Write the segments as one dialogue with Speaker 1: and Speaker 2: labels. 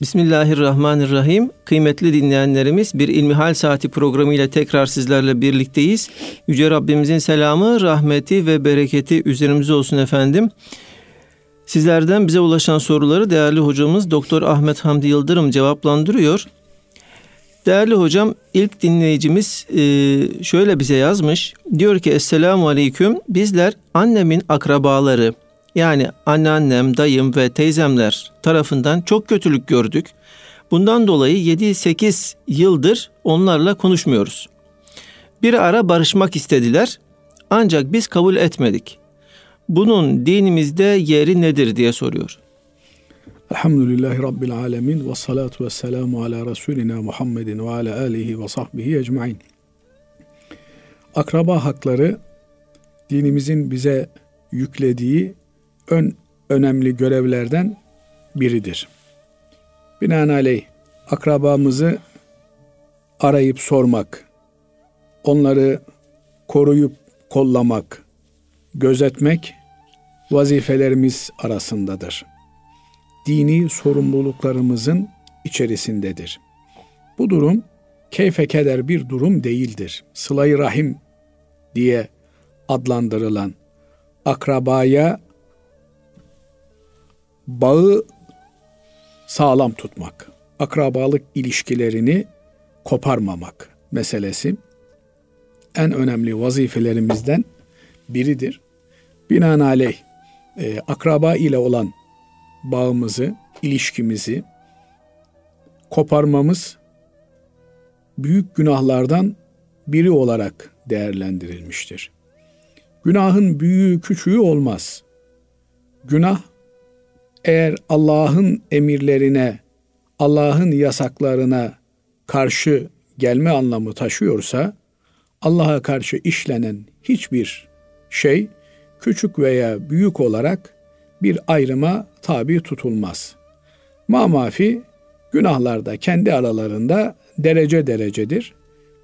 Speaker 1: Bismillahirrahmanirrahim. Kıymetli dinleyenlerimiz bir İlmihal Saati programıyla tekrar sizlerle birlikteyiz. Yüce Rabbimizin selamı, rahmeti ve bereketi üzerimize olsun efendim. Sizlerden bize ulaşan soruları değerli hocamız Doktor Ahmet Hamdi Yıldırım cevaplandırıyor. Değerli hocam ilk dinleyicimiz e, şöyle bize yazmış. Diyor ki Esselamu Aleyküm bizler annemin akrabaları yani anneannem, dayım ve teyzemler tarafından çok kötülük gördük. Bundan dolayı 7-8 yıldır onlarla konuşmuyoruz. Bir ara barışmak istediler ancak biz kabul etmedik. Bunun dinimizde yeri nedir diye soruyor.
Speaker 2: Elhamdülillahi Rabbil Alemin ve salatu ve selamu ala Resulina Muhammedin ve ala alihi ve sahbihi ecmain. Akraba hakları dinimizin bize yüklediği ön önemli görevlerden biridir. Binaenaleyh akrabamızı arayıp sormak, onları koruyup kollamak, gözetmek vazifelerimiz arasındadır. Dini sorumluluklarımızın içerisindedir. Bu durum keyfe keder bir durum değildir. Sıla-i rahim diye adlandırılan akrabaya bağı sağlam tutmak, akrabalık ilişkilerini koparmamak meselesi en önemli vazifelerimizden biridir. Binaenaleyh e, akraba ile olan bağımızı, ilişkimizi koparmamız büyük günahlardan biri olarak değerlendirilmiştir. Günahın büyüğü küçüğü olmaz. Günah eğer Allah'ın emirlerine, Allah'ın yasaklarına karşı gelme anlamı taşıyorsa Allah'a karşı işlenen hiçbir şey küçük veya büyük olarak bir ayrıma tabi tutulmaz. Mamafi günahlarda kendi aralarında derece derecedir.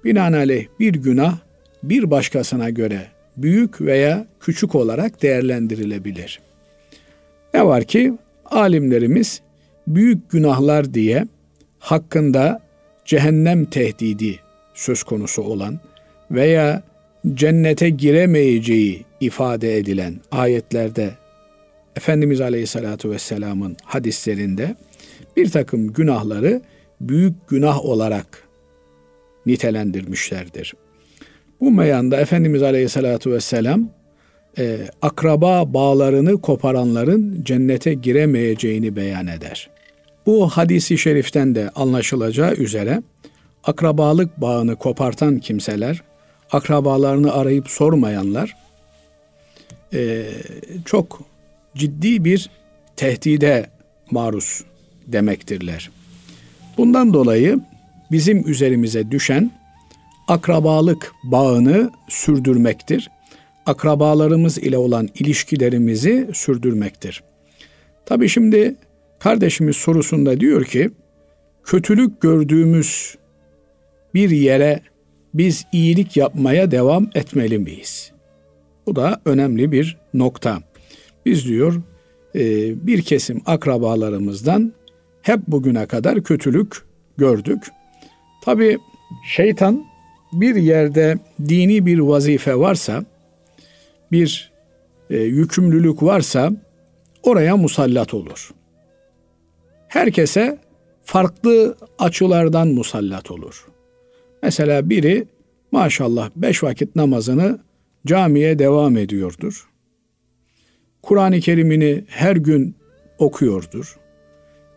Speaker 2: Binaenaleyh bir günah bir başkasına göre büyük veya küçük olarak değerlendirilebilir. Ne var ki alimlerimiz büyük günahlar diye hakkında cehennem tehdidi söz konusu olan veya cennete giremeyeceği ifade edilen ayetlerde Efendimiz Aleyhisselatü Vesselam'ın hadislerinde bir takım günahları büyük günah olarak nitelendirmişlerdir. Bu meyanda Efendimiz Aleyhisselatü Vesselam e, akraba bağlarını koparanların cennete giremeyeceğini beyan eder. Bu hadisi şeriften de anlaşılacağı üzere akrabalık bağını kopartan kimseler, akrabalarını arayıp sormayanlar e, çok ciddi bir tehdide maruz demektirler. Bundan dolayı bizim üzerimize düşen akrabalık bağını sürdürmektir akrabalarımız ile olan ilişkilerimizi sürdürmektir. Tabi şimdi kardeşimiz sorusunda diyor ki kötülük gördüğümüz bir yere biz iyilik yapmaya devam etmeli miyiz? Bu da önemli bir nokta. Biz diyor e, bir kesim akrabalarımızdan hep bugüne kadar kötülük gördük. Tabi şeytan bir yerde dini bir vazife varsa bir e, yükümlülük varsa oraya musallat olur. Herkese farklı açılardan musallat olur. Mesela biri maşallah beş vakit namazını camiye devam ediyordur. Kur'an-ı Kerim'ini her gün okuyordur.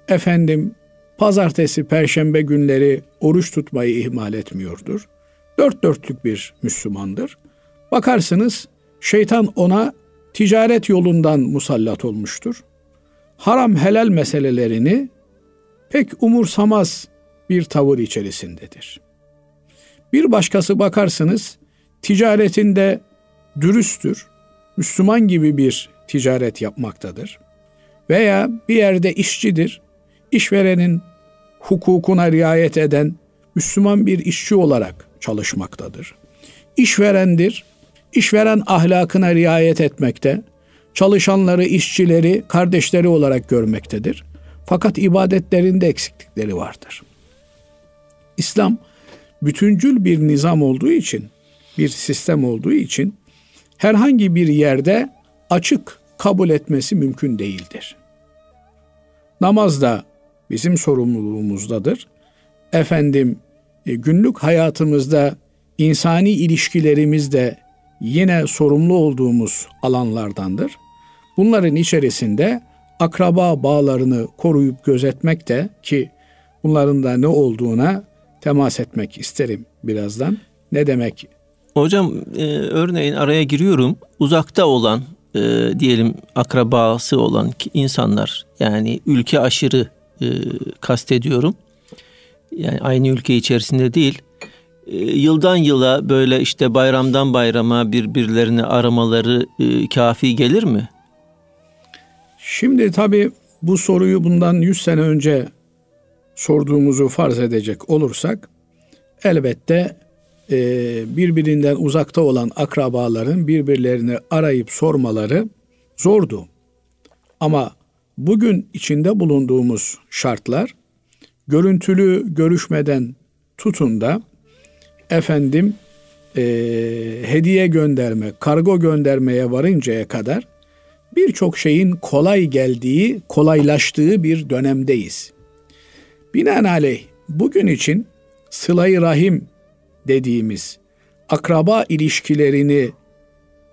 Speaker 2: Efendim pazartesi, perşembe günleri oruç tutmayı ihmal etmiyordur. Dört dörtlük bir Müslümandır. Bakarsınız Şeytan ona ticaret yolundan musallat olmuştur. Haram helal meselelerini pek umursamaz bir tavır içerisindedir. Bir başkası bakarsınız ticaretinde dürüsttür, Müslüman gibi bir ticaret yapmaktadır. Veya bir yerde işçidir, işverenin hukukuna riayet eden Müslüman bir işçi olarak çalışmaktadır. İşverendir, işveren ahlakına riayet etmekte, çalışanları, işçileri kardeşleri olarak görmektedir. Fakat ibadetlerinde eksiklikleri vardır. İslam bütüncül bir nizam olduğu için, bir sistem olduğu için herhangi bir yerde açık kabul etmesi mümkün değildir. Namaz da bizim sorumluluğumuzdadır. Efendim e, günlük hayatımızda insani ilişkilerimizde yine sorumlu olduğumuz alanlardandır. Bunların içerisinde akraba bağlarını koruyup gözetmek de ki bunların da ne olduğuna temas etmek isterim birazdan. Ne demek?
Speaker 1: Hocam e, örneğin araya giriyorum. Uzakta olan e, diyelim akrabası olan insanlar yani ülke aşırı e, kastediyorum. Yani aynı ülke içerisinde değil. E, yıldan yıla böyle işte bayramdan bayrama birbirlerini aramaları e, kafi gelir mi?
Speaker 2: Şimdi tabii bu soruyu bundan 100 sene önce sorduğumuzu farz edecek olursak elbette e, birbirinden uzakta olan akrabaların birbirlerini arayıp sormaları zordu. Ama bugün içinde bulunduğumuz şartlar görüntülü görüşmeden tutun da efendim e, hediye gönderme, kargo göndermeye varıncaya kadar birçok şeyin kolay geldiği, kolaylaştığı bir dönemdeyiz. Binaenaleyh bugün için sıla rahim dediğimiz akraba ilişkilerini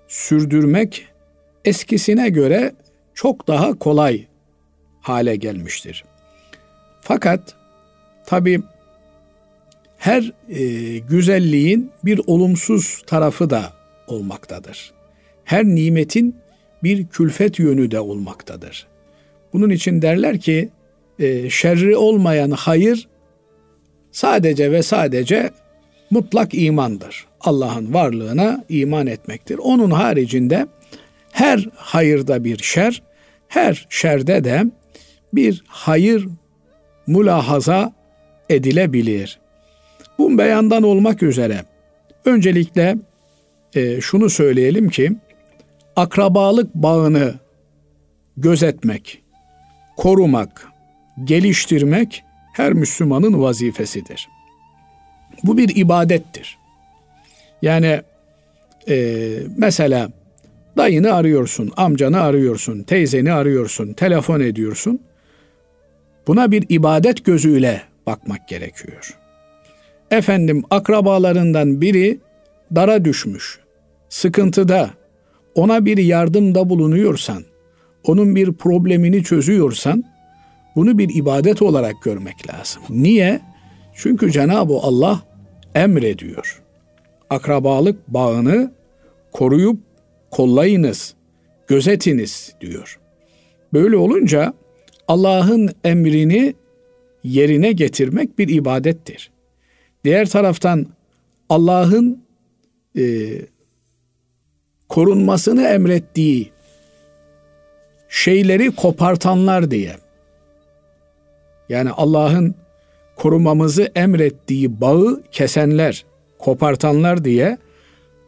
Speaker 2: sürdürmek eskisine göre çok daha kolay hale gelmiştir. Fakat tabi her e, güzelliğin bir olumsuz tarafı da olmaktadır. Her nimetin bir külfet yönü de olmaktadır. Bunun için derler ki e, şerri olmayan hayır sadece ve sadece mutlak imandır. Allah'ın varlığına iman etmektir. Onun haricinde her hayırda bir şer, her şerde de bir hayır mülahaza edilebilir. Bu beyandan olmak üzere öncelikle e, şunu söyleyelim ki akrabalık bağını gözetmek, korumak, geliştirmek her Müslümanın vazifesidir. Bu bir ibadettir. Yani e, mesela dayını arıyorsun, amcanı arıyorsun, teyzeni arıyorsun, telefon ediyorsun. Buna bir ibadet gözüyle bakmak gerekiyor. Efendim akrabalarından biri dara düşmüş, sıkıntıda, ona bir yardımda bulunuyorsan, onun bir problemini çözüyorsan, bunu bir ibadet olarak görmek lazım. Niye? Çünkü Cenab-ı Allah emrediyor. Akrabalık bağını koruyup kollayınız, gözetiniz diyor. Böyle olunca Allah'ın emrini yerine getirmek bir ibadettir. Diğer taraftan Allah'ın e, korunmasını emrettiği şeyleri kopartanlar diye yani Allah'ın korumamızı emrettiği bağı kesenler, kopartanlar diye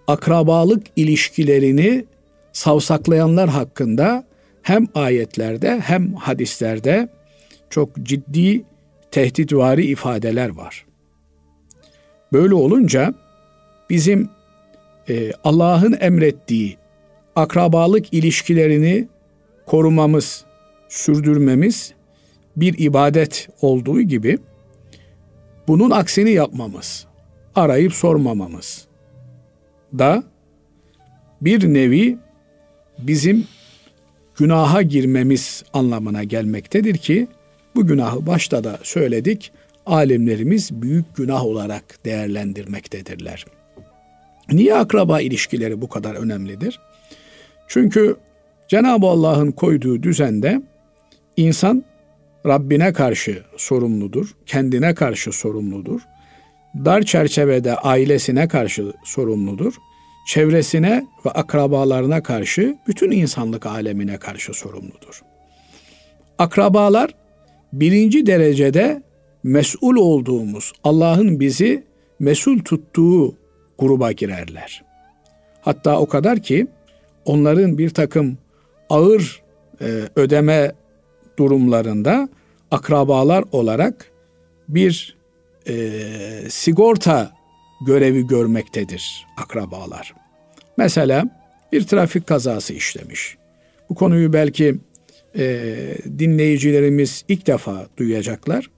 Speaker 2: akrabalık ilişkilerini savsaklayanlar hakkında hem ayetlerde hem hadislerde çok ciddi tehditvari ifadeler var. Böyle olunca bizim e, Allah'ın emrettiği akrabalık ilişkilerini korumamız, sürdürmemiz bir ibadet olduğu gibi bunun aksini yapmamız, arayıp sormamamız da bir nevi bizim günaha girmemiz anlamına gelmektedir ki bu günahı başta da söyledik alimlerimiz büyük günah olarak değerlendirmektedirler. Niye akraba ilişkileri bu kadar önemlidir? Çünkü Cenab-ı Allah'ın koyduğu düzende insan Rabbine karşı sorumludur, kendine karşı sorumludur. Dar çerçevede ailesine karşı sorumludur. Çevresine ve akrabalarına karşı bütün insanlık alemine karşı sorumludur. Akrabalar birinci derecede mesul olduğumuz, Allah'ın bizi mesul tuttuğu gruba girerler. Hatta o kadar ki onların bir takım ağır e, ödeme durumlarında akrabalar olarak bir e, sigorta görevi görmektedir akrabalar. Mesela bir trafik kazası işlemiş. Bu konuyu belki e, dinleyicilerimiz ilk defa duyacaklar.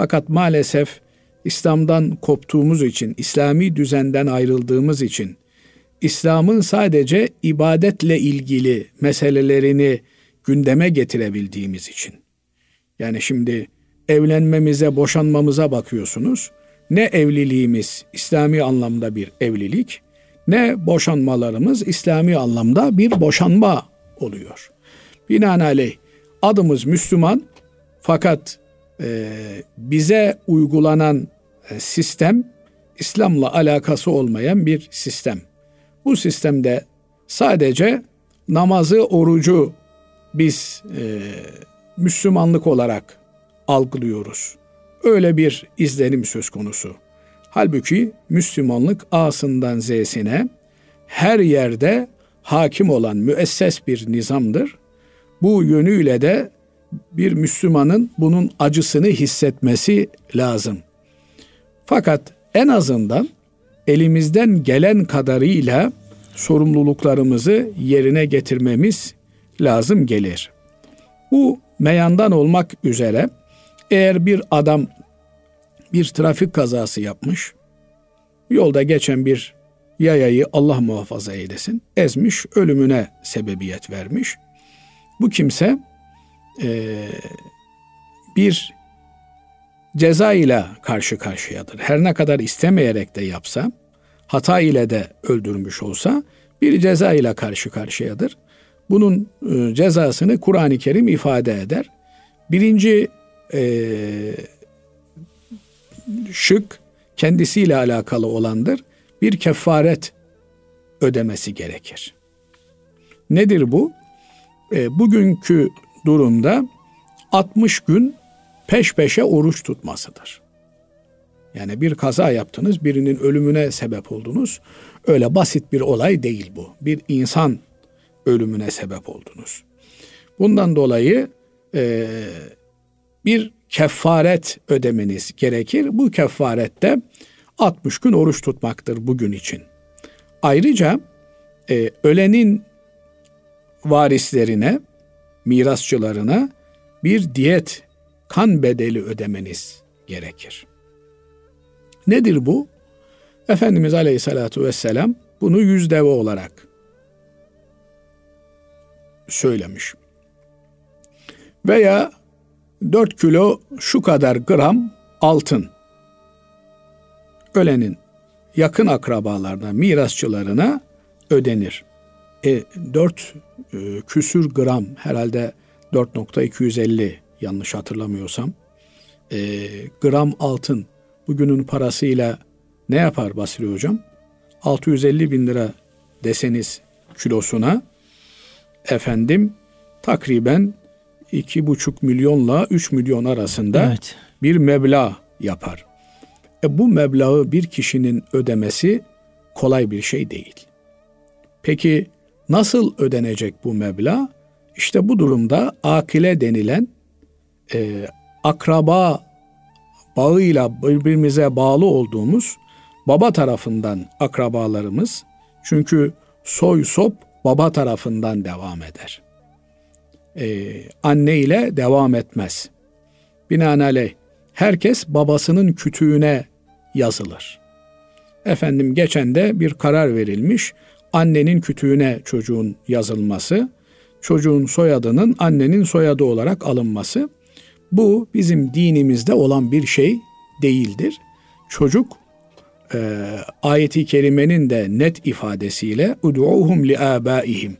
Speaker 2: Fakat maalesef İslam'dan koptuğumuz için, İslami düzenden ayrıldığımız için, İslam'ın sadece ibadetle ilgili meselelerini gündeme getirebildiğimiz için. Yani şimdi evlenmemize, boşanmamıza bakıyorsunuz. Ne evliliğimiz İslami anlamda bir evlilik, ne boşanmalarımız İslami anlamda bir boşanma oluyor. Binaenaleyh adımız Müslüman fakat bize uygulanan e, sistem İslam'la alakası olmayan bir sistem. Bu sistemde sadece namazı, orucu biz e, Müslümanlık olarak algılıyoruz. Öyle bir izlenim söz konusu. Halbuki Müslümanlık A'sından Z'sine her yerde hakim olan müesses bir nizamdır. Bu yönüyle de bir Müslümanın bunun acısını hissetmesi lazım. Fakat en azından elimizden gelen kadarıyla sorumluluklarımızı yerine getirmemiz lazım gelir. Bu meyandan olmak üzere eğer bir adam bir trafik kazası yapmış, yolda geçen bir yayayı Allah muhafaza eylesin, ezmiş, ölümüne sebebiyet vermiş. Bu kimse e, bir ceza ile karşı karşıyadır. Her ne kadar istemeyerek de yapsa, hata ile de öldürmüş olsa bir ceza ile karşı karşıyadır. Bunun e, cezasını Kur'an-ı Kerim ifade eder. Birinci e, şık kendisiyle alakalı olandır. Bir kefaret ödemesi gerekir. Nedir bu? E, bugünkü durumda 60 gün peş peşe oruç tutmasıdır. Yani bir kaza yaptınız, birinin ölümüne sebep oldunuz. Öyle basit bir olay değil bu. Bir insan ölümüne sebep oldunuz. Bundan dolayı e, bir kefaret ödemeniz gerekir. Bu kefarette 60 gün oruç tutmaktır bugün için. Ayrıca e, ölenin varislerine, mirasçılarına bir diyet, kan bedeli ödemeniz gerekir. Nedir bu? Efendimiz Aleyhisselatü Vesselam bunu yüz deve olarak söylemiş. Veya 4 kilo şu kadar gram altın ölenin yakın akrabalarına, mirasçılarına ödenir. E, 4 e, küsür gram herhalde 4.250 yanlış hatırlamıyorsam e, gram altın bugünün parasıyla ne yapar Basri Hocam? 650 bin lira deseniz kilosuna efendim takriben iki buçuk milyonla üç milyon arasında evet. bir meblağ yapar. E bu meblağı bir kişinin ödemesi kolay bir şey değil. Peki nasıl ödenecek bu meblağ? İşte bu durumda akile denilen e, akraba bağıyla birbirimize bağlı olduğumuz baba tarafından akrabalarımız çünkü soy sop baba tarafından devam eder. Ee, anne ile devam etmez. Binaenaleyh herkes babasının kütüğüne yazılır. Efendim geçen de bir karar verilmiş. Annenin kütüğüne çocuğun yazılması, çocuğun soyadının annenin soyadı olarak alınması. Bu bizim dinimizde olan bir şey değildir. Çocuk e, ayeti kerimenin de net ifadesiyle ud'uhum li abaihim.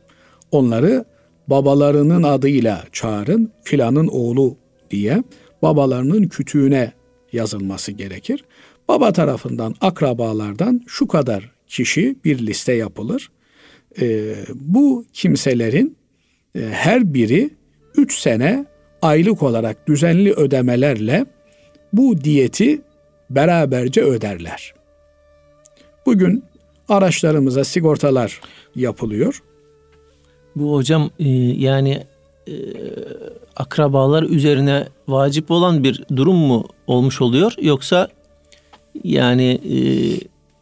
Speaker 2: Onları babalarının adıyla çağırın filanın oğlu diye babalarının kütüğüne yazılması gerekir. Baba tarafından akrabalardan şu kadar kişi bir liste yapılır. E, bu kimselerin e, her biri 3 sene aylık olarak düzenli ödemelerle bu diyeti beraberce öderler. Bugün araçlarımıza sigortalar yapılıyor.
Speaker 1: Bu hocam e, yani e, akrabalar üzerine vacip olan bir durum mu olmuş oluyor yoksa yani e,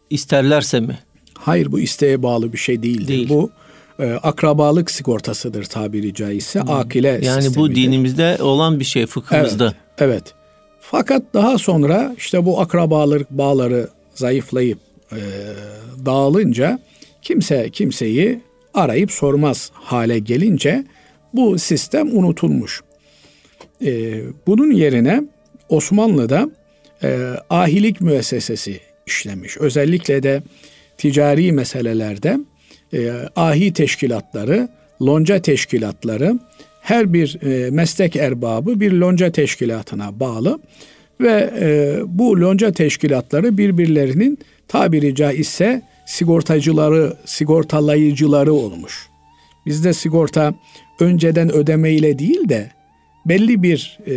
Speaker 1: isterlerse mi?
Speaker 2: Hayır bu isteğe bağlı bir şey değildir. Değil. Bu e, akrabalık sigortasıdır tabiri caizse. Hmm. Akile
Speaker 1: Yani sistemidir. bu dinimizde olan bir şey fıkhımızda.
Speaker 2: Evet, evet. Fakat daha sonra işte bu akrabalık bağları zayıflayıp e, dağılınca kimse kimseyi arayıp sormaz hale gelince bu sistem unutulmuş. E, bunun yerine Osmanlı'da e, ahilik müessesesi işlemiş. Özellikle de ticari meselelerde e, ahi teşkilatları, lonca teşkilatları her bir e, meslek erbabı bir lonca teşkilatına bağlı ve e, bu lonca teşkilatları birbirlerinin tabiri caizse sigortacıları, sigortalayıcıları olmuş. Bizde sigorta önceden ödeme ile değil de belli bir e,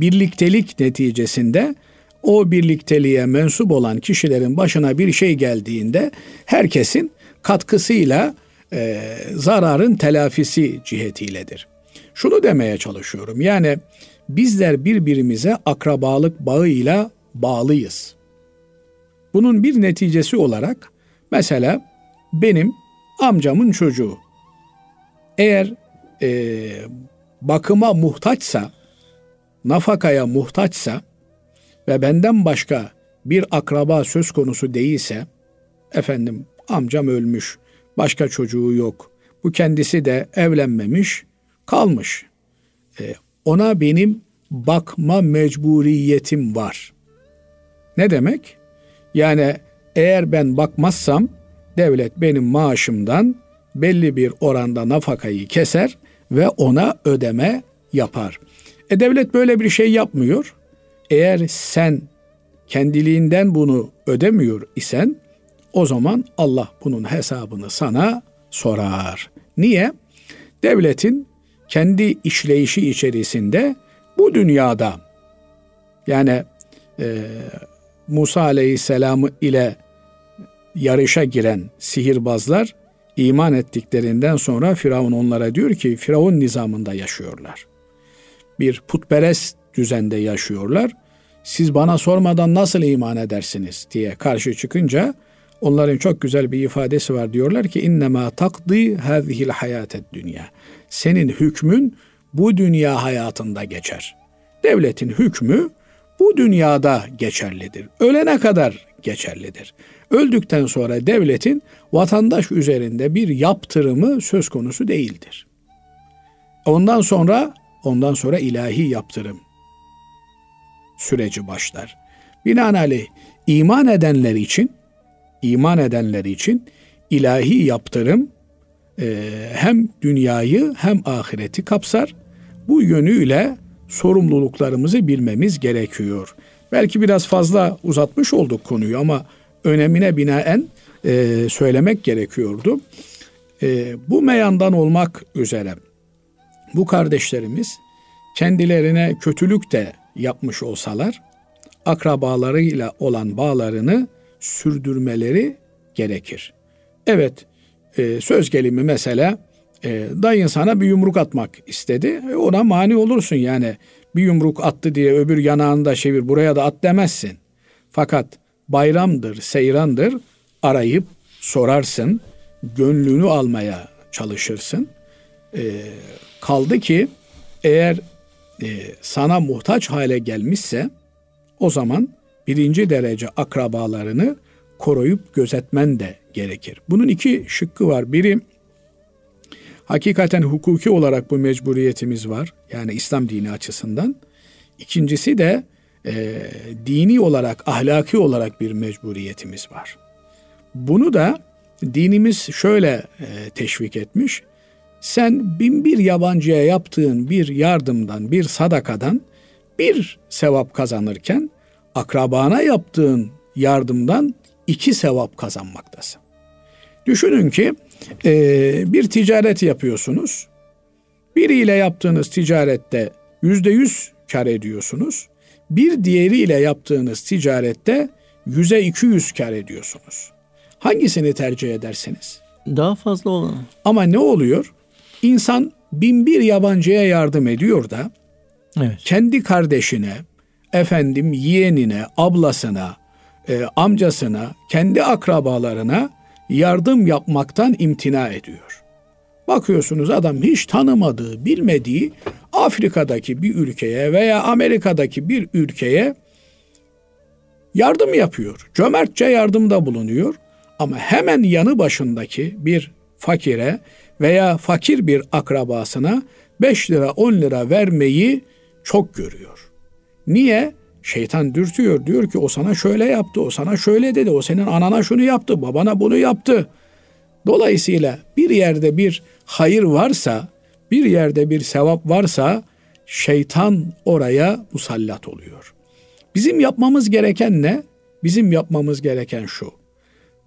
Speaker 2: birliktelik neticesinde o birlikteliğe mensup olan kişilerin başına bir şey geldiğinde herkesin katkısıyla e, zararın telafisi cihetiyledir. Şunu demeye çalışıyorum. Yani bizler birbirimize akrabalık bağıyla bağlıyız. Bunun bir neticesi olarak mesela benim amcamın çocuğu eğer e, bakıma muhtaçsa, nafakaya muhtaçsa ve benden başka bir akraba söz konusu değilse, efendim amcam ölmüş, başka çocuğu yok, bu kendisi de evlenmemiş, kalmış. E, ona benim bakma mecburiyetim var. Ne demek? Yani eğer ben bakmazsam devlet benim maaşımdan belli bir oranda nafakayı keser ve ona ödeme yapar. E devlet böyle bir şey yapmıyor. Eğer sen kendiliğinden bunu ödemiyor isen o zaman Allah bunun hesabını sana sorar. Niye? Devletin kendi işleyişi içerisinde bu dünyada yani e, Musa Aleyhisselam ile yarışa giren sihirbazlar iman ettiklerinden sonra Firavun onlara diyor ki Firavun nizamında yaşıyorlar. Bir putperest düzende yaşıyorlar. Siz bana sormadan nasıl iman edersiniz diye karşı çıkınca onların çok güzel bir ifadesi var. Diyorlar ki innema takdi hadhil hayatet dünya. Senin hükmün bu dünya hayatında geçer. Devletin hükmü bu dünyada geçerlidir. Ölene kadar geçerlidir. Öldükten sonra devletin vatandaş üzerinde bir yaptırımı söz konusu değildir. Ondan sonra ondan sonra ilahi yaptırım süreci başlar. Binaenaleyh iman edenler için iman edenler için ilahi yaptırım e, hem dünyayı hem ahireti kapsar. Bu yönüyle sorumluluklarımızı bilmemiz gerekiyor. Belki biraz fazla uzatmış olduk konuyu ama önemine binaen e, söylemek gerekiyordu. E, bu meyandan olmak üzere bu kardeşlerimiz kendilerine kötülük de yapmış olsalar akrabalarıyla olan bağlarını sürdürmeleri gerekir. Evet e, söz gelimi mesela e, dayın sana bir yumruk atmak istedi. E, ona mani olursun yani bir yumruk attı diye öbür yanağında çevir buraya da at demezsin. Fakat bayramdır, seyrandır arayıp sorarsın, gönlünü almaya çalışırsın. E, kaldı ki eğer e, sana muhtaç hale gelmişse o zaman birinci derece akrabalarını koruyup gözetmen de gerekir. Bunun iki şıkkı var. Biri hakikaten hukuki olarak bu mecburiyetimiz var. Yani İslam dini açısından. İkincisi de e, dini olarak, ahlaki olarak bir mecburiyetimiz var. Bunu da dinimiz şöyle e, teşvik etmiş. Sen bin bir yabancıya yaptığın bir yardımdan, bir sadakadan bir sevap kazanırken akrabana yaptığın yardımdan iki sevap kazanmaktasın. Düşünün ki e, bir ticaret yapıyorsunuz. Biriyle yaptığınız ticarette yüzde yüz kar ediyorsunuz. Bir diğeriyle yaptığınız ticarette yüze iki yüz kar ediyorsunuz. Hangisini tercih edersiniz?
Speaker 1: Daha fazla olan.
Speaker 2: Ama ne oluyor? İnsan bin bir yabancıya yardım ediyor da
Speaker 1: Evet.
Speaker 2: kendi kardeşine, efendim yeğenine, ablasına, e, amcasına, kendi akrabalarına yardım yapmaktan imtina ediyor. Bakıyorsunuz adam hiç tanımadığı, bilmediği Afrika'daki bir ülkeye veya Amerika'daki bir ülkeye yardım yapıyor. Cömertçe yardımda bulunuyor ama hemen yanı başındaki bir fakire veya fakir bir akrabasına 5 lira 10 lira vermeyi çok görüyor. Niye? Şeytan dürtüyor. Diyor ki o sana şöyle yaptı, o sana şöyle dedi, o senin anana şunu yaptı, babana bunu yaptı. Dolayısıyla bir yerde bir hayır varsa, bir yerde bir sevap varsa şeytan oraya musallat oluyor. Bizim yapmamız gereken ne? Bizim yapmamız gereken şu.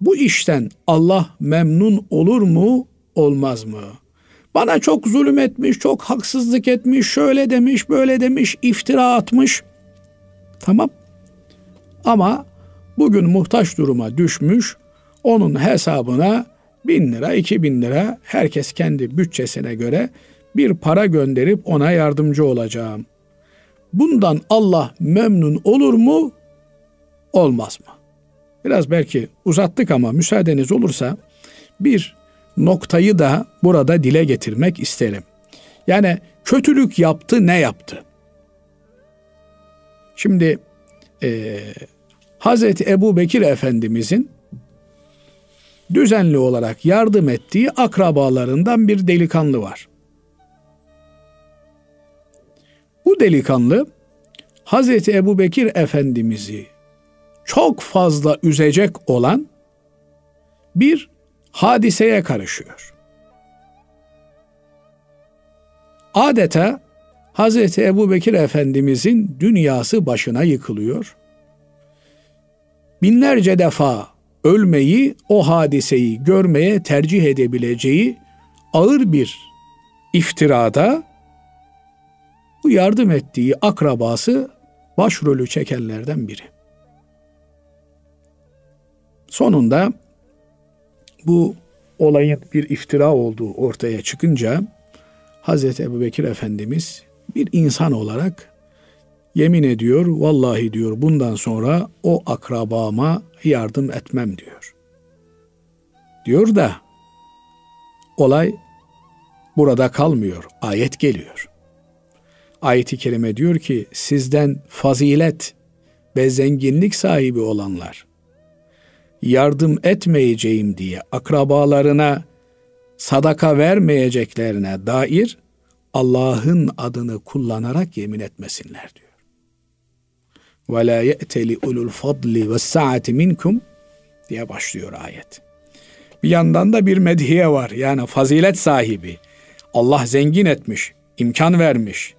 Speaker 2: Bu işten Allah memnun olur mu, olmaz mı? Bana çok zulüm etmiş, çok haksızlık etmiş, şöyle demiş, böyle demiş, iftira atmış. Tamam. Ama bugün muhtaç duruma düşmüş, onun hesabına bin lira, iki bin lira herkes kendi bütçesine göre bir para gönderip ona yardımcı olacağım. Bundan Allah memnun olur mu, olmaz mı? Biraz belki uzattık ama müsaadeniz olursa bir noktayı da burada dile getirmek isterim. Yani kötülük yaptı ne yaptı? Şimdi e, Hazreti Ebu Bekir Efendimizin düzenli olarak yardım ettiği akrabalarından bir delikanlı var. Bu delikanlı Hazreti Ebu Bekir Efendimiz'i çok fazla üzecek olan bir hadiseye karışıyor. Adeta Hazreti Ebu Bekir Efendimizin dünyası başına yıkılıyor. Binlerce defa ölmeyi, o hadiseyi görmeye tercih edebileceği ağır bir iftirada bu yardım ettiği akrabası başrolü çekenlerden biri. Sonunda bu olayın bir iftira olduğu ortaya çıkınca Hazreti Ebu Bekir Efendimiz bir insan olarak yemin ediyor, vallahi diyor bundan sonra o akrabama yardım etmem diyor. Diyor da olay burada kalmıyor. Ayet geliyor. Ayet-i kerime diyor ki sizden fazilet ve zenginlik sahibi olanlar yardım etmeyeceğim diye akrabalarına sadaka vermeyeceklerine dair Allah'ın adını kullanarak yemin etmesinler diyor. Ve la ye'teli ulul fadli ve saati minkum diye başlıyor ayet. Bir yandan da bir medhiye var. Yani fazilet sahibi. Allah zengin etmiş, imkan vermiş.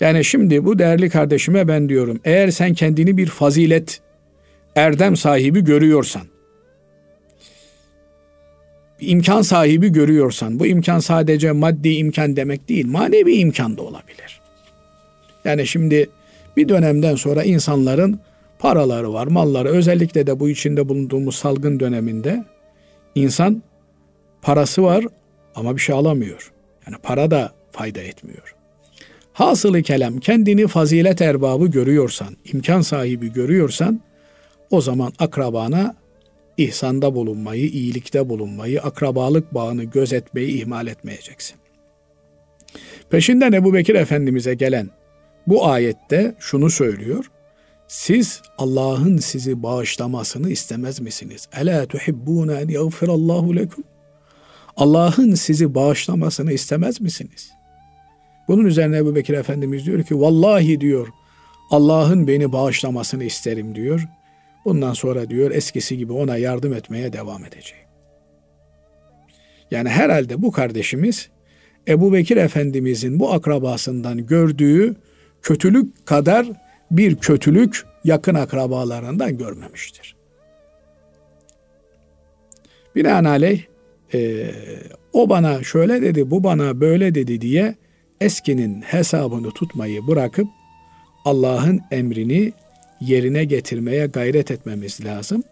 Speaker 2: Yani şimdi bu değerli kardeşime ben diyorum. Eğer sen kendini bir fazilet, erdem sahibi görüyorsan, imkan sahibi görüyorsan, bu imkan sadece maddi imkan demek değil, manevi imkan da olabilir. Yani şimdi bir dönemden sonra insanların paraları var, malları özellikle de bu içinde bulunduğumuz salgın döneminde insan parası var ama bir şey alamıyor. Yani para da fayda etmiyor. Hasılı kelam kendini fazilet erbabı görüyorsan, imkan sahibi görüyorsan o zaman akrabana ihsanda bulunmayı, iyilikte bulunmayı, akrabalık bağını gözetmeyi ihmal etmeyeceksin. Peşinden Ebu Bekir Efendimiz'e gelen bu ayette şunu söylüyor. Siz Allah'ın sizi bağışlamasını istemez misiniz? Ela tuhibbuna en yagfirallahu lekum? Allah'ın sizi bağışlamasını istemez misiniz? Bunun üzerine Ebu Bekir Efendimiz diyor ki vallahi diyor Allah'ın beni bağışlamasını isterim diyor. Bundan sonra diyor eskisi gibi ona yardım etmeye devam edeceğim. Yani herhalde bu kardeşimiz Ebu Bekir Efendimizin bu akrabasından gördüğü kötülük kadar bir kötülük yakın akrabalarından görmemiştir. Binaenaleyh e, o bana şöyle dedi, bu bana böyle dedi diye eskinin hesabını tutmayı bırakıp Allah'ın emrini yerine getirmeye gayret etmemiz lazım.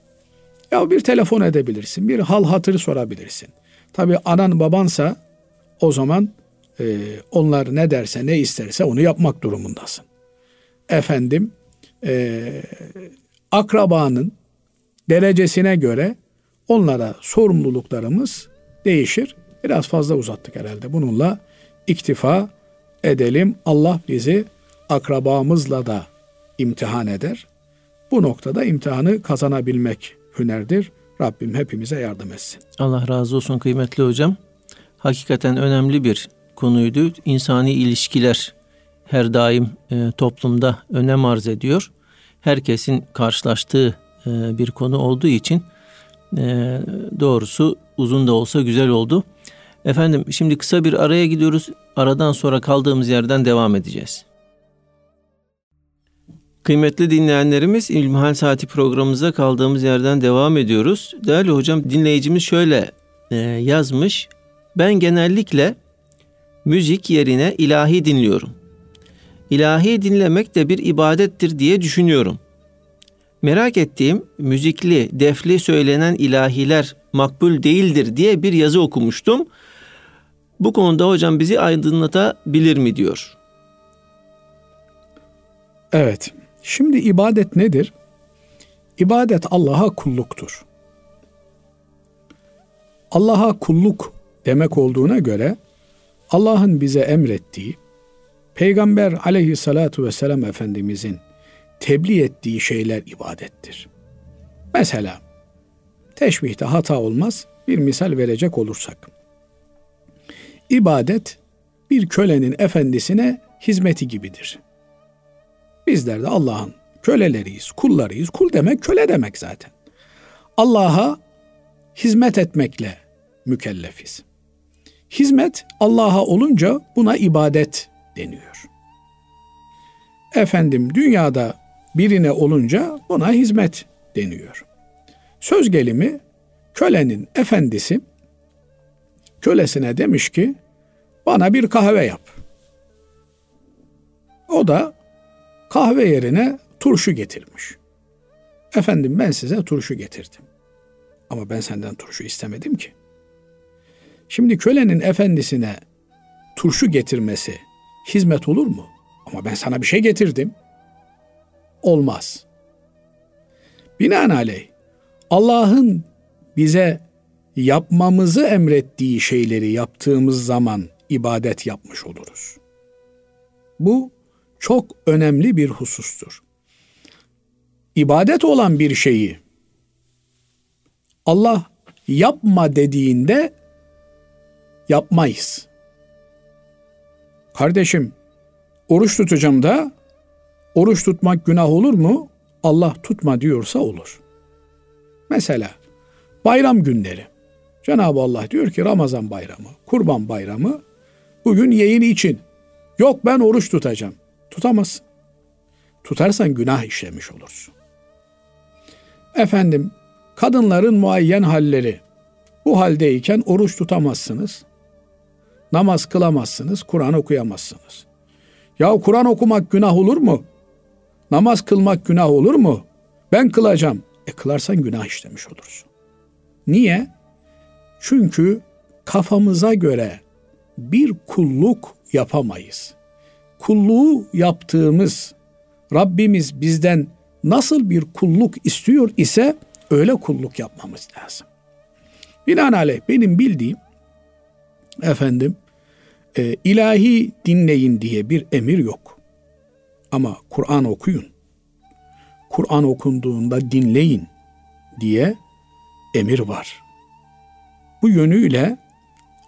Speaker 2: Ya bir telefon edebilirsin, bir hal hatırı sorabilirsin. Tabi anan babansa o zaman e, onlar ne derse ne isterse onu yapmak durumundasın. Efendim e, akrabanın derecesine göre onlara sorumluluklarımız değişir. Biraz fazla uzattık herhalde. Bununla iktifa edelim. Allah bizi akrabamızla da imtihan eder. Bu noktada imtihanı kazanabilmek hünerdir. Rabbim hepimize yardım etsin.
Speaker 1: Allah razı olsun kıymetli hocam. Hakikaten önemli bir konuydu. İnsani ilişkiler her daim e, toplumda önem arz ediyor. Herkesin karşılaştığı e, bir konu olduğu için e, doğrusu uzun da olsa güzel oldu. Efendim şimdi kısa bir araya gidiyoruz. Aradan sonra kaldığımız yerden devam edeceğiz. Kıymetli dinleyenlerimiz İlmihal Saati programımıza kaldığımız yerden devam ediyoruz. Değerli hocam dinleyicimiz şöyle e, yazmış. Ben genellikle müzik yerine ilahi dinliyorum. İlahi dinlemek de bir ibadettir diye düşünüyorum. Merak ettiğim müzikli, defli söylenen ilahiler makbul değildir diye bir yazı okumuştum. Bu konuda hocam bizi aydınlatabilir mi diyor.
Speaker 2: Evet. Şimdi ibadet nedir? İbadet Allah'a kulluktur. Allah'a kulluk demek olduğuna göre Allah'ın bize emrettiği, Peygamber aleyhissalatu vesselam Efendimizin tebliğ ettiği şeyler ibadettir. Mesela teşbihte hata olmaz bir misal verecek olursak. İbadet bir kölenin efendisine hizmeti gibidir. Bizler de Allah'ın köleleriyiz, kullarıyız. Kul demek köle demek zaten. Allah'a hizmet etmekle mükellefiz. Hizmet Allah'a olunca buna ibadet deniyor. Efendim dünyada birine olunca buna hizmet deniyor. Söz gelimi kölenin efendisi kölesine demiş ki bana bir kahve yap. O da kahve yerine turşu getirmiş. Efendim ben size turşu getirdim. Ama ben senden turşu istemedim ki. Şimdi kölenin efendisine turşu getirmesi hizmet olur mu? Ama ben sana bir şey getirdim. Olmaz. Binaenaleyh Allah'ın bize yapmamızı emrettiği şeyleri yaptığımız zaman ibadet yapmış oluruz. Bu çok önemli bir husustur. İbadet olan bir şeyi Allah yapma dediğinde yapmayız. Kardeşim oruç tutacağım da oruç tutmak günah olur mu? Allah tutma diyorsa olur. Mesela bayram günleri. Cenab-ı Allah diyor ki Ramazan bayramı, kurban bayramı bugün yayın için. Yok ben oruç tutacağım. Tutamazsın. Tutarsan günah işlemiş olursun. Efendim kadınların muayyen halleri. Bu haldeyken oruç tutamazsınız. Namaz kılamazsınız, Kur'an okuyamazsınız. Ya Kur'an okumak günah olur mu? Namaz kılmak günah olur mu? Ben kılacağım. E kılarsan günah işlemiş olursun. Niye? Çünkü kafamıza göre bir kulluk yapamayız. Kulluğu yaptığımız Rabbimiz bizden nasıl bir kulluk istiyor ise öyle kulluk yapmamız lazım. Binaenaleyh benim bildiğim efendim e, ilahi dinleyin diye bir emir yok. Ama Kur'an okuyun. Kur'an okunduğunda dinleyin diye emir var. Bu yönüyle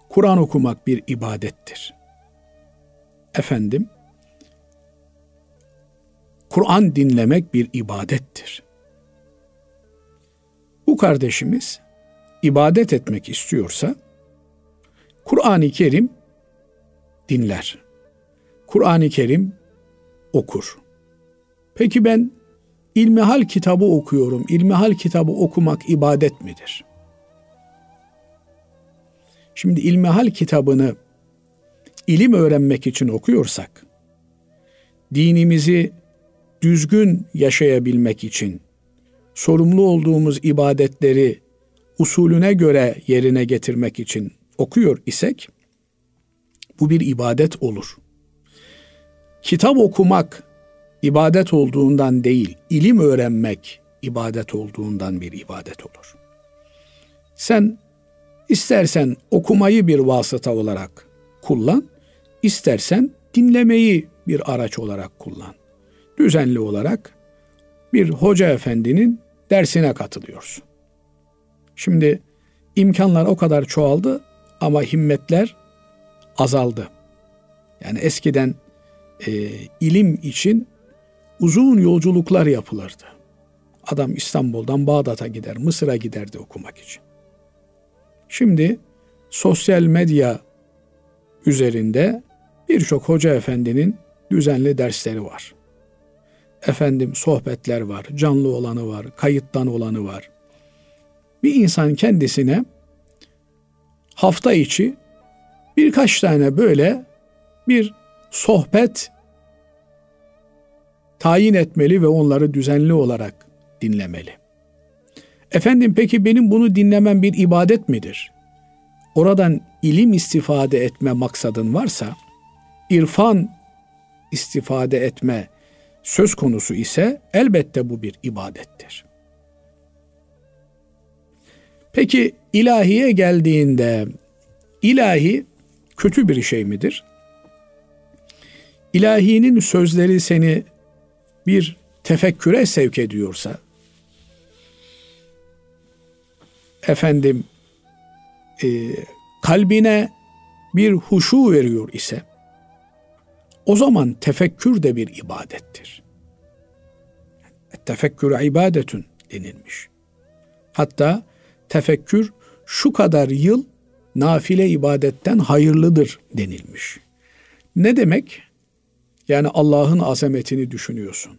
Speaker 2: Kur'an okumak bir ibadettir. Efendim, Kur'an dinlemek bir ibadettir. Bu kardeşimiz ibadet etmek istiyorsa Kur'an-ı Kerim dinler. Kur'an-ı Kerim okur. Peki ben İlmihal kitabı okuyorum. İlmihal kitabı okumak ibadet midir? Şimdi İlmihal kitabını ilim öğrenmek için okuyorsak, dinimizi düzgün yaşayabilmek için sorumlu olduğumuz ibadetleri usulüne göre yerine getirmek için okuyor isek Bu bir ibadet olur. Kitap okumak ibadet olduğundan değil, ilim öğrenmek ibadet olduğundan bir ibadet olur. Sen istersen okumayı bir vasıta olarak kullan, istersen dinlemeyi bir araç olarak kullan. Düzenli olarak bir hoca efendinin dersine katılıyorsun. Şimdi imkanlar o kadar çoğaldı ama himmetler azaldı. Yani eskiden e, ilim için uzun yolculuklar yapılırdı. Adam İstanbul'dan Bağdat'a gider, Mısır'a giderdi okumak için. Şimdi sosyal medya üzerinde birçok hoca efendinin düzenli dersleri var. Efendim sohbetler var, canlı olanı var, kayıttan olanı var. Bir insan kendisine hafta içi birkaç tane böyle bir sohbet tayin etmeli ve onları düzenli olarak dinlemeli. Efendim peki benim bunu dinlemem bir ibadet midir? Oradan ilim istifade etme maksadın varsa, irfan istifade etme söz konusu ise elbette bu bir ibadettir. Peki ilahiye geldiğinde ilahi kötü bir şey midir? İlahinin sözleri seni bir tefekküre sevk ediyorsa, efendim e, kalbine bir huşu veriyor ise, o zaman tefekkür de bir ibadettir. Tefekkür ibadetün denilmiş. Hatta tefekkür şu kadar yıl nafile ibadetten hayırlıdır denilmiş. Ne demek? Yani Allah'ın azametini düşünüyorsun.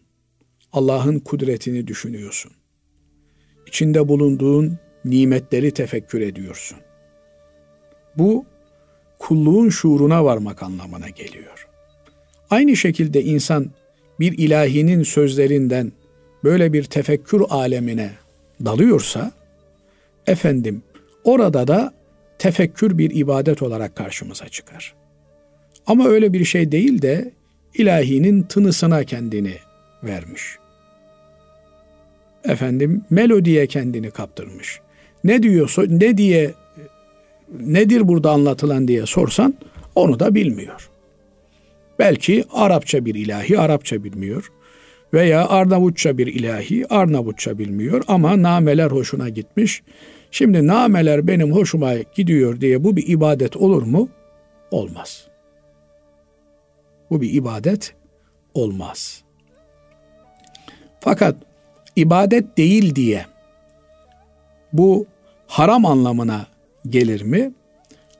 Speaker 2: Allah'ın kudretini düşünüyorsun. İçinde bulunduğun nimetleri tefekkür ediyorsun. Bu kulluğun şuuruna varmak anlamına geliyor. Aynı şekilde insan bir ilahinin sözlerinden böyle bir tefekkür alemine dalıyorsa efendim orada da tefekkür bir ibadet olarak karşımıza çıkar. Ama öyle bir şey değil de ilahinin tınısına kendini vermiş. Efendim melodiye kendini kaptırmış. Ne diyor ne diye nedir burada anlatılan diye sorsan onu da bilmiyor. Belki Arapça bir ilahi Arapça bilmiyor veya Arnavutça bir ilahi Arnavutça bilmiyor ama nameler hoşuna gitmiş. Şimdi nameler benim hoşuma gidiyor diye bu bir ibadet olur mu? Olmaz. Bu bir ibadet olmaz. Fakat ibadet değil diye bu haram anlamına gelir mi?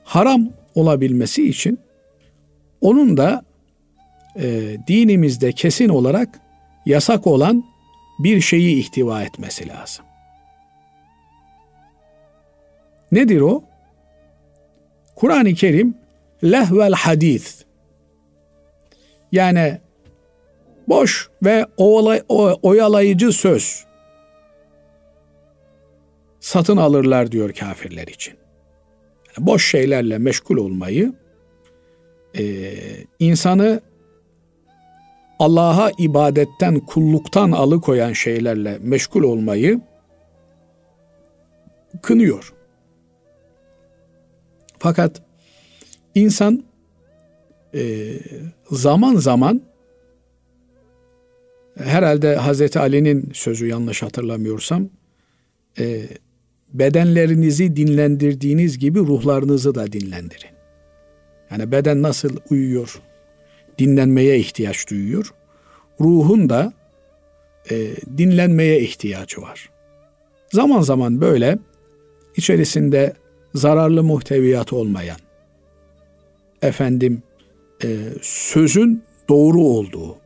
Speaker 2: Haram olabilmesi için onun da e, dinimizde kesin olarak yasak olan bir şeyi ihtiva etmesi lazım. Nedir o? Kur'an-ı Kerim lehvel hadis yani boş ve oyalayıcı söz satın alırlar diyor kafirler için. Yani boş şeylerle meşgul olmayı, e, insanı Allah'a ibadetten, kulluktan alıkoyan şeylerle meşgul olmayı kınıyor. Fakat insan e, zaman zaman herhalde Hazreti Ali'nin sözü yanlış hatırlamıyorsam e, bedenlerinizi dinlendirdiğiniz gibi ruhlarınızı da dinlendirin. Yani beden nasıl uyuyor, dinlenmeye ihtiyaç duyuyor. Ruhun da e, dinlenmeye ihtiyacı var. Zaman zaman böyle içerisinde zararlı muhteviyat olmayan, efendim e, sözün doğru olduğu,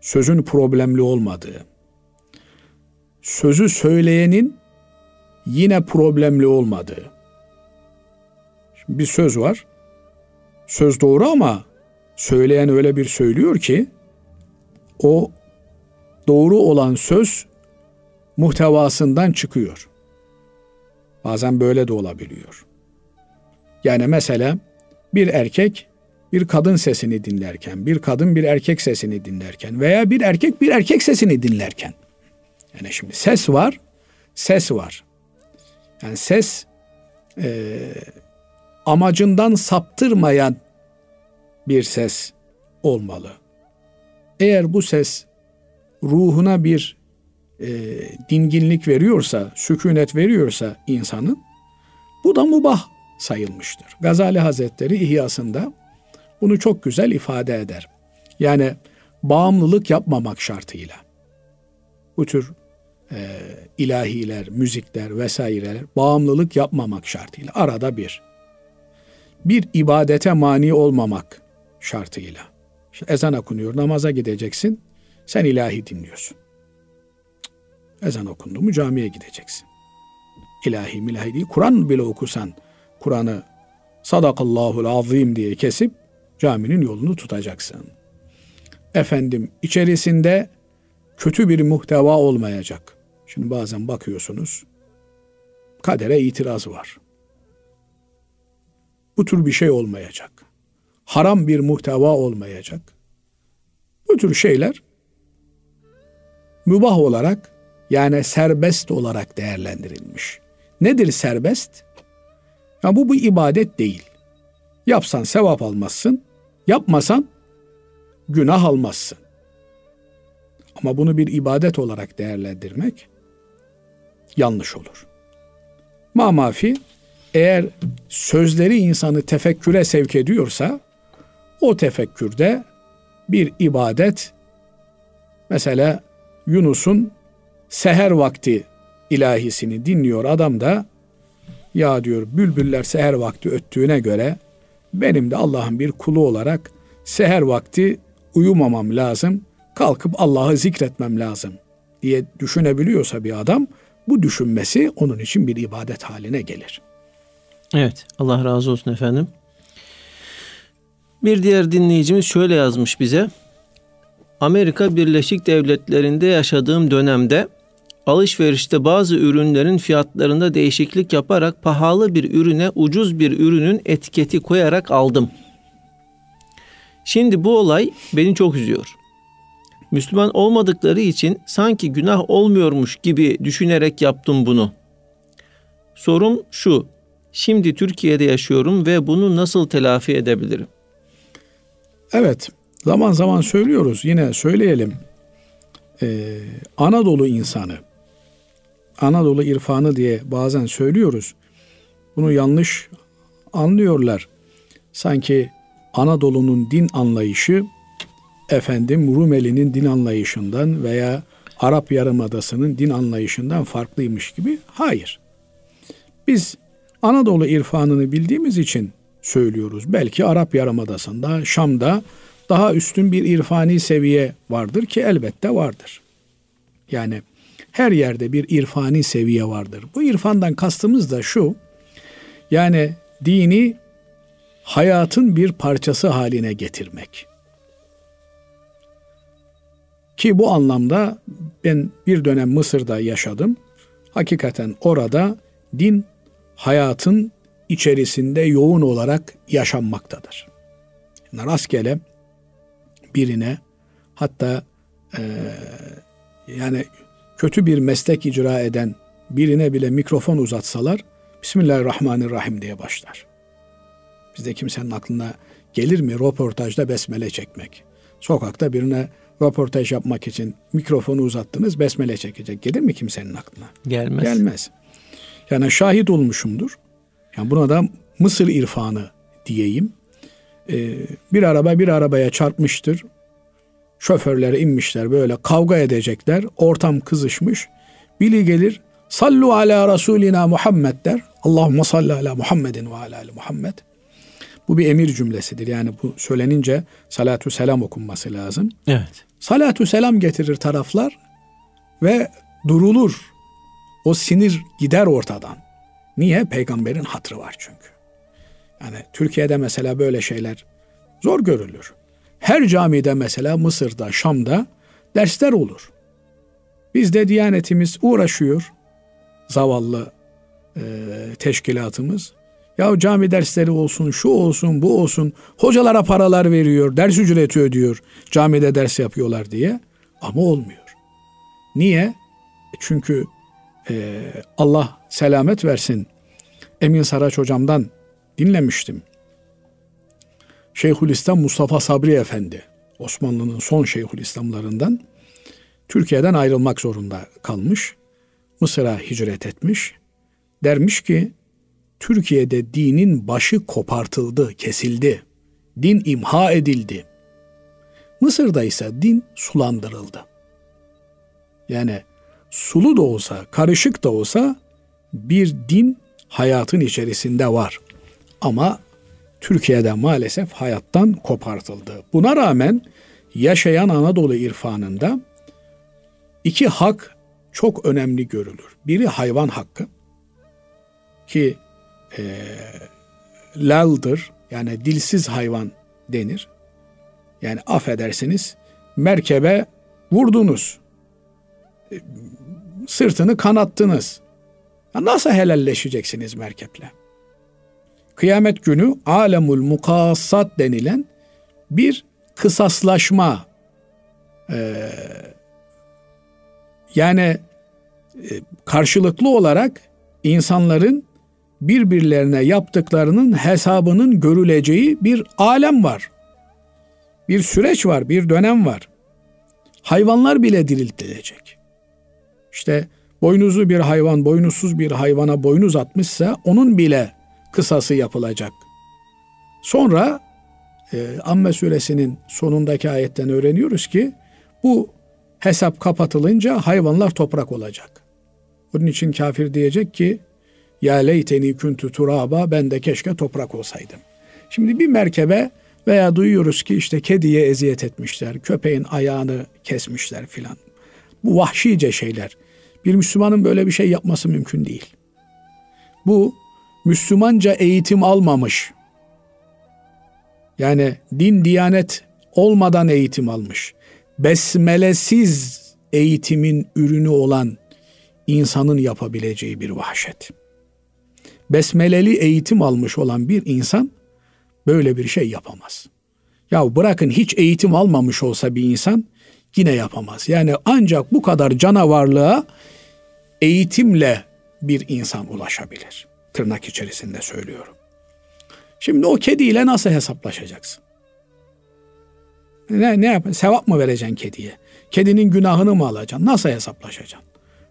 Speaker 2: sözün problemli olmadığı, sözü söyleyenin yine problemli olmadığı. Şimdi bir söz var. Söz doğru ama söyleyen öyle bir söylüyor ki o doğru olan söz muhtevasından çıkıyor. Bazen böyle de olabiliyor. Yani mesela bir erkek bir kadın sesini dinlerken, bir kadın bir erkek sesini dinlerken veya bir erkek bir erkek sesini dinlerken. Yani şimdi ses var, ses var. Yani ses e, amacından saptırmayan bir ses olmalı. Eğer bu ses ruhuna bir e, dinginlik veriyorsa, sükunet veriyorsa insanın bu da mubah sayılmıştır. Gazali Hazretleri İhyasında bunu çok güzel ifade eder. Yani bağımlılık yapmamak şartıyla. Bu tür e, ilahiler, müzikler vesaireler bağımlılık yapmamak şartıyla. Arada bir. Bir ibadete mani olmamak şartıyla. Ezan okunuyor, namaza gideceksin. Sen ilahi dinliyorsun. Ezan okundu mu camiye gideceksin. İlahi milahi değil. Kur'an bile okusan Kur'an'ı sadakallahul azim diye kesip caminin yolunu tutacaksın. Efendim içerisinde kötü bir muhteva olmayacak. Şimdi bazen bakıyorsunuz kadere itiraz var. Bu tür bir şey olmayacak. Haram bir muhteva olmayacak. Bu tür şeyler mübah olarak yani serbest olarak değerlendirilmiş. Nedir serbest? Ya bu bu ibadet değil. Yapsan sevap almazsın, yapmasan günah almazsın. Ama bunu bir ibadet olarak değerlendirmek yanlış olur. Mamafi eğer sözleri insanı tefekküre sevk ediyorsa o tefekkürde bir ibadet mesela Yunus'un seher vakti ilahisini dinliyor adam da ya diyor bülbüller seher vakti öttüğüne göre benim de Allah'ın bir kulu olarak seher vakti uyumamam lazım. Kalkıp Allah'ı zikretmem lazım diye düşünebiliyorsa bir adam bu düşünmesi onun için bir ibadet haline gelir.
Speaker 1: Evet Allah razı olsun efendim. Bir diğer dinleyicimiz şöyle yazmış bize. Amerika Birleşik Devletleri'nde yaşadığım dönemde alışverişte bazı ürünlerin fiyatlarında değişiklik yaparak pahalı bir ürüne ucuz bir ürünün etiketi koyarak aldım. Şimdi bu olay beni çok üzüyor. Müslüman olmadıkları için sanki günah olmuyormuş gibi düşünerek yaptım bunu. Sorum şu. Şimdi Türkiye'de yaşıyorum ve bunu nasıl telafi edebilirim?
Speaker 2: Evet, zaman zaman söylüyoruz. Yine söyleyelim. Ee, Anadolu insanı Anadolu irfanı diye bazen söylüyoruz. Bunu yanlış anlıyorlar. Sanki Anadolu'nun din anlayışı efendim Rumeli'nin din anlayışından veya Arap Yarımadası'nın din anlayışından farklıymış gibi. Hayır. Biz Anadolu irfanını bildiğimiz için söylüyoruz. Belki Arap Yarımadası'nda, Şam'da daha üstün bir irfani seviye vardır ki elbette vardır. Yani her yerde bir irfani seviye vardır. Bu irfandan kastımız da şu. Yani dini hayatın bir parçası haline getirmek. Ki bu anlamda ben bir dönem Mısır'da yaşadım. Hakikaten orada din hayatın içerisinde yoğun olarak yaşanmaktadır. Yani rastgele birine hatta e, yani kötü bir meslek icra eden birine bile mikrofon uzatsalar Bismillahirrahmanirrahim diye başlar. Bizde kimsenin aklına gelir mi röportajda besmele çekmek? Sokakta birine röportaj yapmak için mikrofonu uzattınız besmele çekecek. Gelir mi kimsenin aklına?
Speaker 1: Gelmez.
Speaker 2: Gelmez. Yani şahit olmuşumdur. Yani buna da Mısır irfanı diyeyim. Ee, bir araba bir arabaya çarpmıştır. Şoförlere inmişler böyle kavga edecekler. Ortam kızışmış. Biri gelir sallu ala rasulina Muhammed der. Allahümme salli ala Muhammedin ve ala ali Muhammed. Bu bir emir cümlesidir. Yani bu söylenince salatu selam okunması lazım.
Speaker 1: Evet.
Speaker 2: Salatu selam getirir taraflar ve durulur. O sinir gider ortadan. Niye? Peygamberin hatrı var çünkü. Yani Türkiye'de mesela böyle şeyler zor görülür. Her camide mesela Mısır'da, Şam'da dersler olur. Bizde Diyanetimiz uğraşıyor. Zavallı e, teşkilatımız. Ya cami dersleri olsun, şu olsun, bu olsun. Hocalara paralar veriyor, ders ücreti ödüyor. Camide ders yapıyorlar diye. Ama olmuyor. Niye? E çünkü e, Allah selamet versin. Emin Saraç hocamdan dinlemiştim. Şeyhülislam Mustafa Sabri Efendi, Osmanlı'nın son Şeyhülislamlarından Türkiye'den ayrılmak zorunda kalmış. Mısır'a hicret etmiş. Dermiş ki Türkiye'de dinin başı kopartıldı, kesildi. Din imha edildi. Mısır'da ise din sulandırıldı. Yani sulu da olsa, karışık da olsa bir din hayatın içerisinde var. Ama Türkiye'de maalesef hayattan kopartıldı. Buna rağmen yaşayan Anadolu irfanında iki hak çok önemli görülür. Biri hayvan hakkı ki e, laldır yani dilsiz hayvan denir. Yani affedersiniz merkebe vurdunuz. Sırtını kanattınız. Nasıl helalleşeceksiniz merkeple? Kıyamet günü alemul mukassat denilen bir kısaslaşma e, yani e, karşılıklı olarak insanların birbirlerine yaptıklarının hesabının görüleceği bir alem var. Bir süreç var, bir dönem var. Hayvanlar bile diriltilecek. İşte boynuzlu bir hayvan boynuzsuz bir hayvana boynuz atmışsa onun bile kısası yapılacak. Sonra e, Amme suresinin sonundaki ayetten öğreniyoruz ki bu hesap kapatılınca hayvanlar toprak olacak. Onun için kafir diyecek ki ya leyteni kuntu turaba ben de keşke toprak olsaydım. Şimdi bir merkebe veya duyuyoruz ki işte kediye eziyet etmişler, köpeğin ayağını kesmişler filan. Bu vahşice şeyler. Bir Müslümanın böyle bir şey yapması mümkün değil. Bu Müslümanca eğitim almamış. Yani din diyanet olmadan eğitim almış. Besmelesiz eğitimin ürünü olan insanın yapabileceği bir vahşet. Besmeleli eğitim almış olan bir insan böyle bir şey yapamaz. Ya bırakın hiç eğitim almamış olsa bir insan yine yapamaz. Yani ancak bu kadar canavarlığa eğitimle bir insan ulaşabilir. Tırnak içerisinde söylüyorum. Şimdi o kediyle nasıl hesaplaşacaksın? Ne, ne yap? Sevap mı vereceksin kediye? Kedinin günahını mı alacaksın? Nasıl hesaplaşacaksın?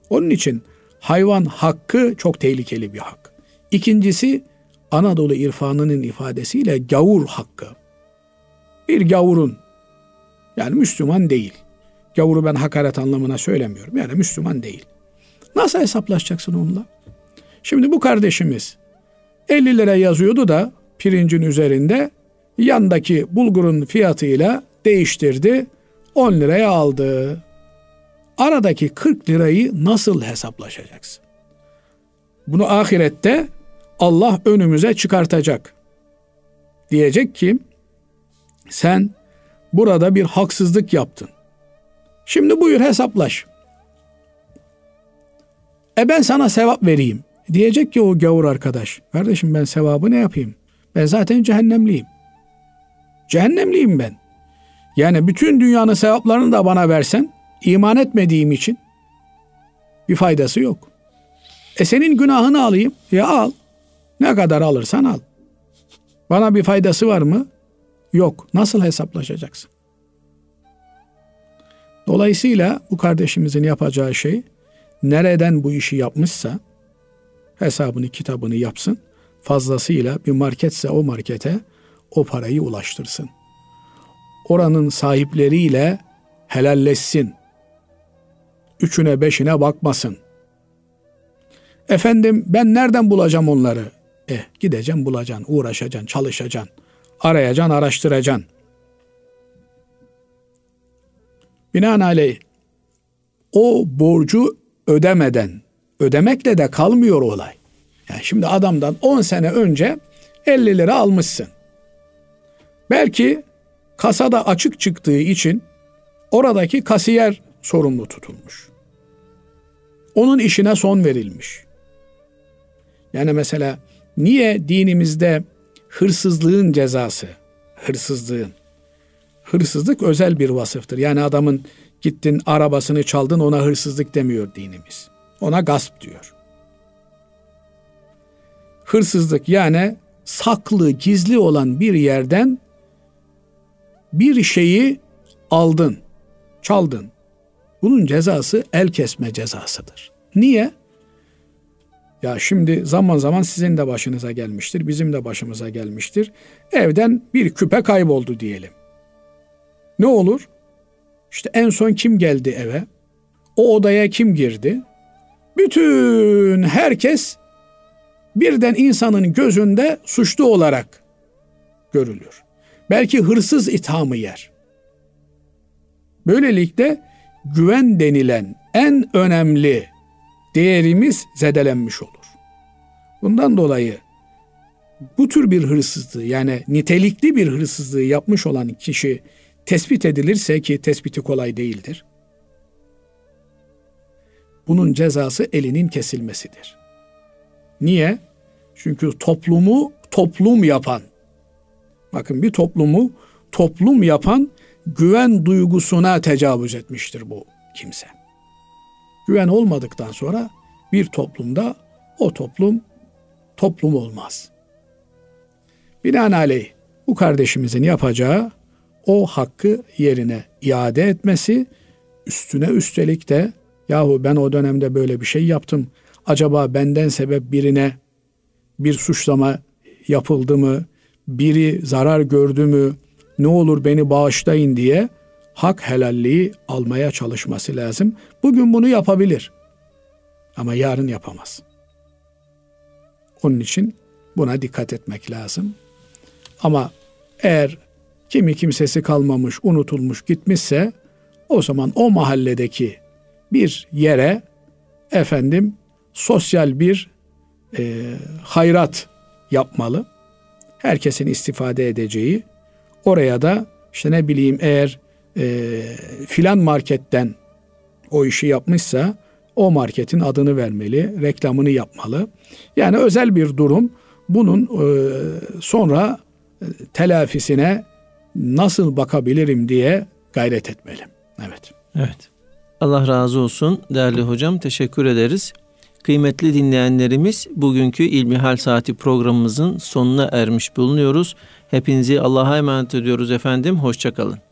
Speaker 2: Onun için hayvan hakkı çok tehlikeli bir hak. İkincisi Anadolu irfanının ifadesiyle gavur hakkı. Bir gavurun yani Müslüman değil. Gavuru ben hakaret anlamına söylemiyorum. Yani Müslüman değil. Nasıl hesaplaşacaksın onunla? Şimdi bu kardeşimiz 50 lira yazıyordu da pirincin üzerinde yandaki bulgurun fiyatıyla değiştirdi. 10 liraya aldı. Aradaki 40 lirayı nasıl hesaplaşacaksın? Bunu ahirette Allah önümüze çıkartacak. Diyecek ki sen burada bir haksızlık yaptın. Şimdi buyur hesaplaş. E ben sana sevap vereyim. Diyecek ki o gavur arkadaş. Kardeşim ben sevabı ne yapayım? Ben zaten cehennemliyim. Cehennemliyim ben. Yani bütün dünyanın sevaplarını da bana versen iman etmediğim için bir faydası yok. E senin günahını alayım. Ya al. Ne kadar alırsan al. Bana bir faydası var mı? Yok. Nasıl hesaplaşacaksın? Dolayısıyla bu kardeşimizin yapacağı şey nereden bu işi yapmışsa hesabını kitabını yapsın. Fazlasıyla bir marketse o markete o parayı ulaştırsın. Oranın sahipleriyle helalleşsin. Üçüne beşine bakmasın. Efendim ben nereden bulacağım onları? Eh gideceksin bulacaksın, uğraşacaksın, çalışacaksın. Arayacaksın, araştıracaksın. Binaenaleyh o borcu ödemeden, ödemekle de kalmıyor olay. Yani şimdi adamdan 10 sene önce 50 lira almışsın. Belki kasada açık çıktığı için oradaki kasiyer sorumlu tutulmuş. Onun işine son verilmiş. Yani mesela Niye dinimizde hırsızlığın cezası, hırsızlığın, hırsızlık özel bir vasıftır. Yani adamın gittin arabasını çaldın ona hırsızlık demiyor dinimiz. Ona gasp diyor. Hırsızlık yani saklı, gizli olan bir yerden bir şeyi aldın, çaldın. Bunun cezası el kesme cezasıdır. Niye? Ya şimdi zaman zaman sizin de başınıza gelmiştir, bizim de başımıza gelmiştir. Evden bir küpe kayboldu diyelim. Ne olur? İşte en son kim geldi eve? O odaya kim girdi? Bütün herkes birden insanın gözünde suçlu olarak görülür. Belki hırsız ithamı yer. Böylelikle güven denilen en önemli değerimiz zedelenmiş olur. Bundan dolayı bu tür bir hırsızlığı yani nitelikli bir hırsızlığı yapmış olan kişi tespit edilirse ki tespiti kolay değildir. Bunun cezası elinin kesilmesidir. Niye? Çünkü toplumu toplum yapan, bakın bir toplumu toplum yapan güven duygusuna tecavüz etmiştir bu kimse. Güven olmadıktan sonra bir toplumda o toplum toplum olmaz. Binaenaleyh bu kardeşimizin yapacağı o hakkı yerine iade etmesi, üstüne üstelik de yahu ben o dönemde böyle bir şey yaptım. Acaba benden sebep birine bir suçlama yapıldı mı? Biri zarar gördü mü? Ne olur beni bağışlayın diye hak helalliği almaya çalışması lazım. Bugün bunu yapabilir. Ama yarın yapamaz. Onun için buna dikkat etmek lazım. Ama eğer kimi kimsesi kalmamış, unutulmuş, gitmişse o zaman o mahalledeki bir yere efendim sosyal bir e, hayrat yapmalı. Herkesin istifade edeceği. Oraya da işte ne bileyim eğer e, filan marketten o işi yapmışsa o marketin adını vermeli, reklamını yapmalı. Yani özel bir durum. Bunun e, sonra e, telafisine nasıl bakabilirim diye gayret etmeli. Evet.
Speaker 1: Evet. Allah razı olsun değerli hocam. Teşekkür ederiz. Kıymetli dinleyenlerimiz bugünkü İlmihal Saati programımızın sonuna ermiş bulunuyoruz. Hepinizi Allah'a emanet ediyoruz efendim. Hoşçakalın.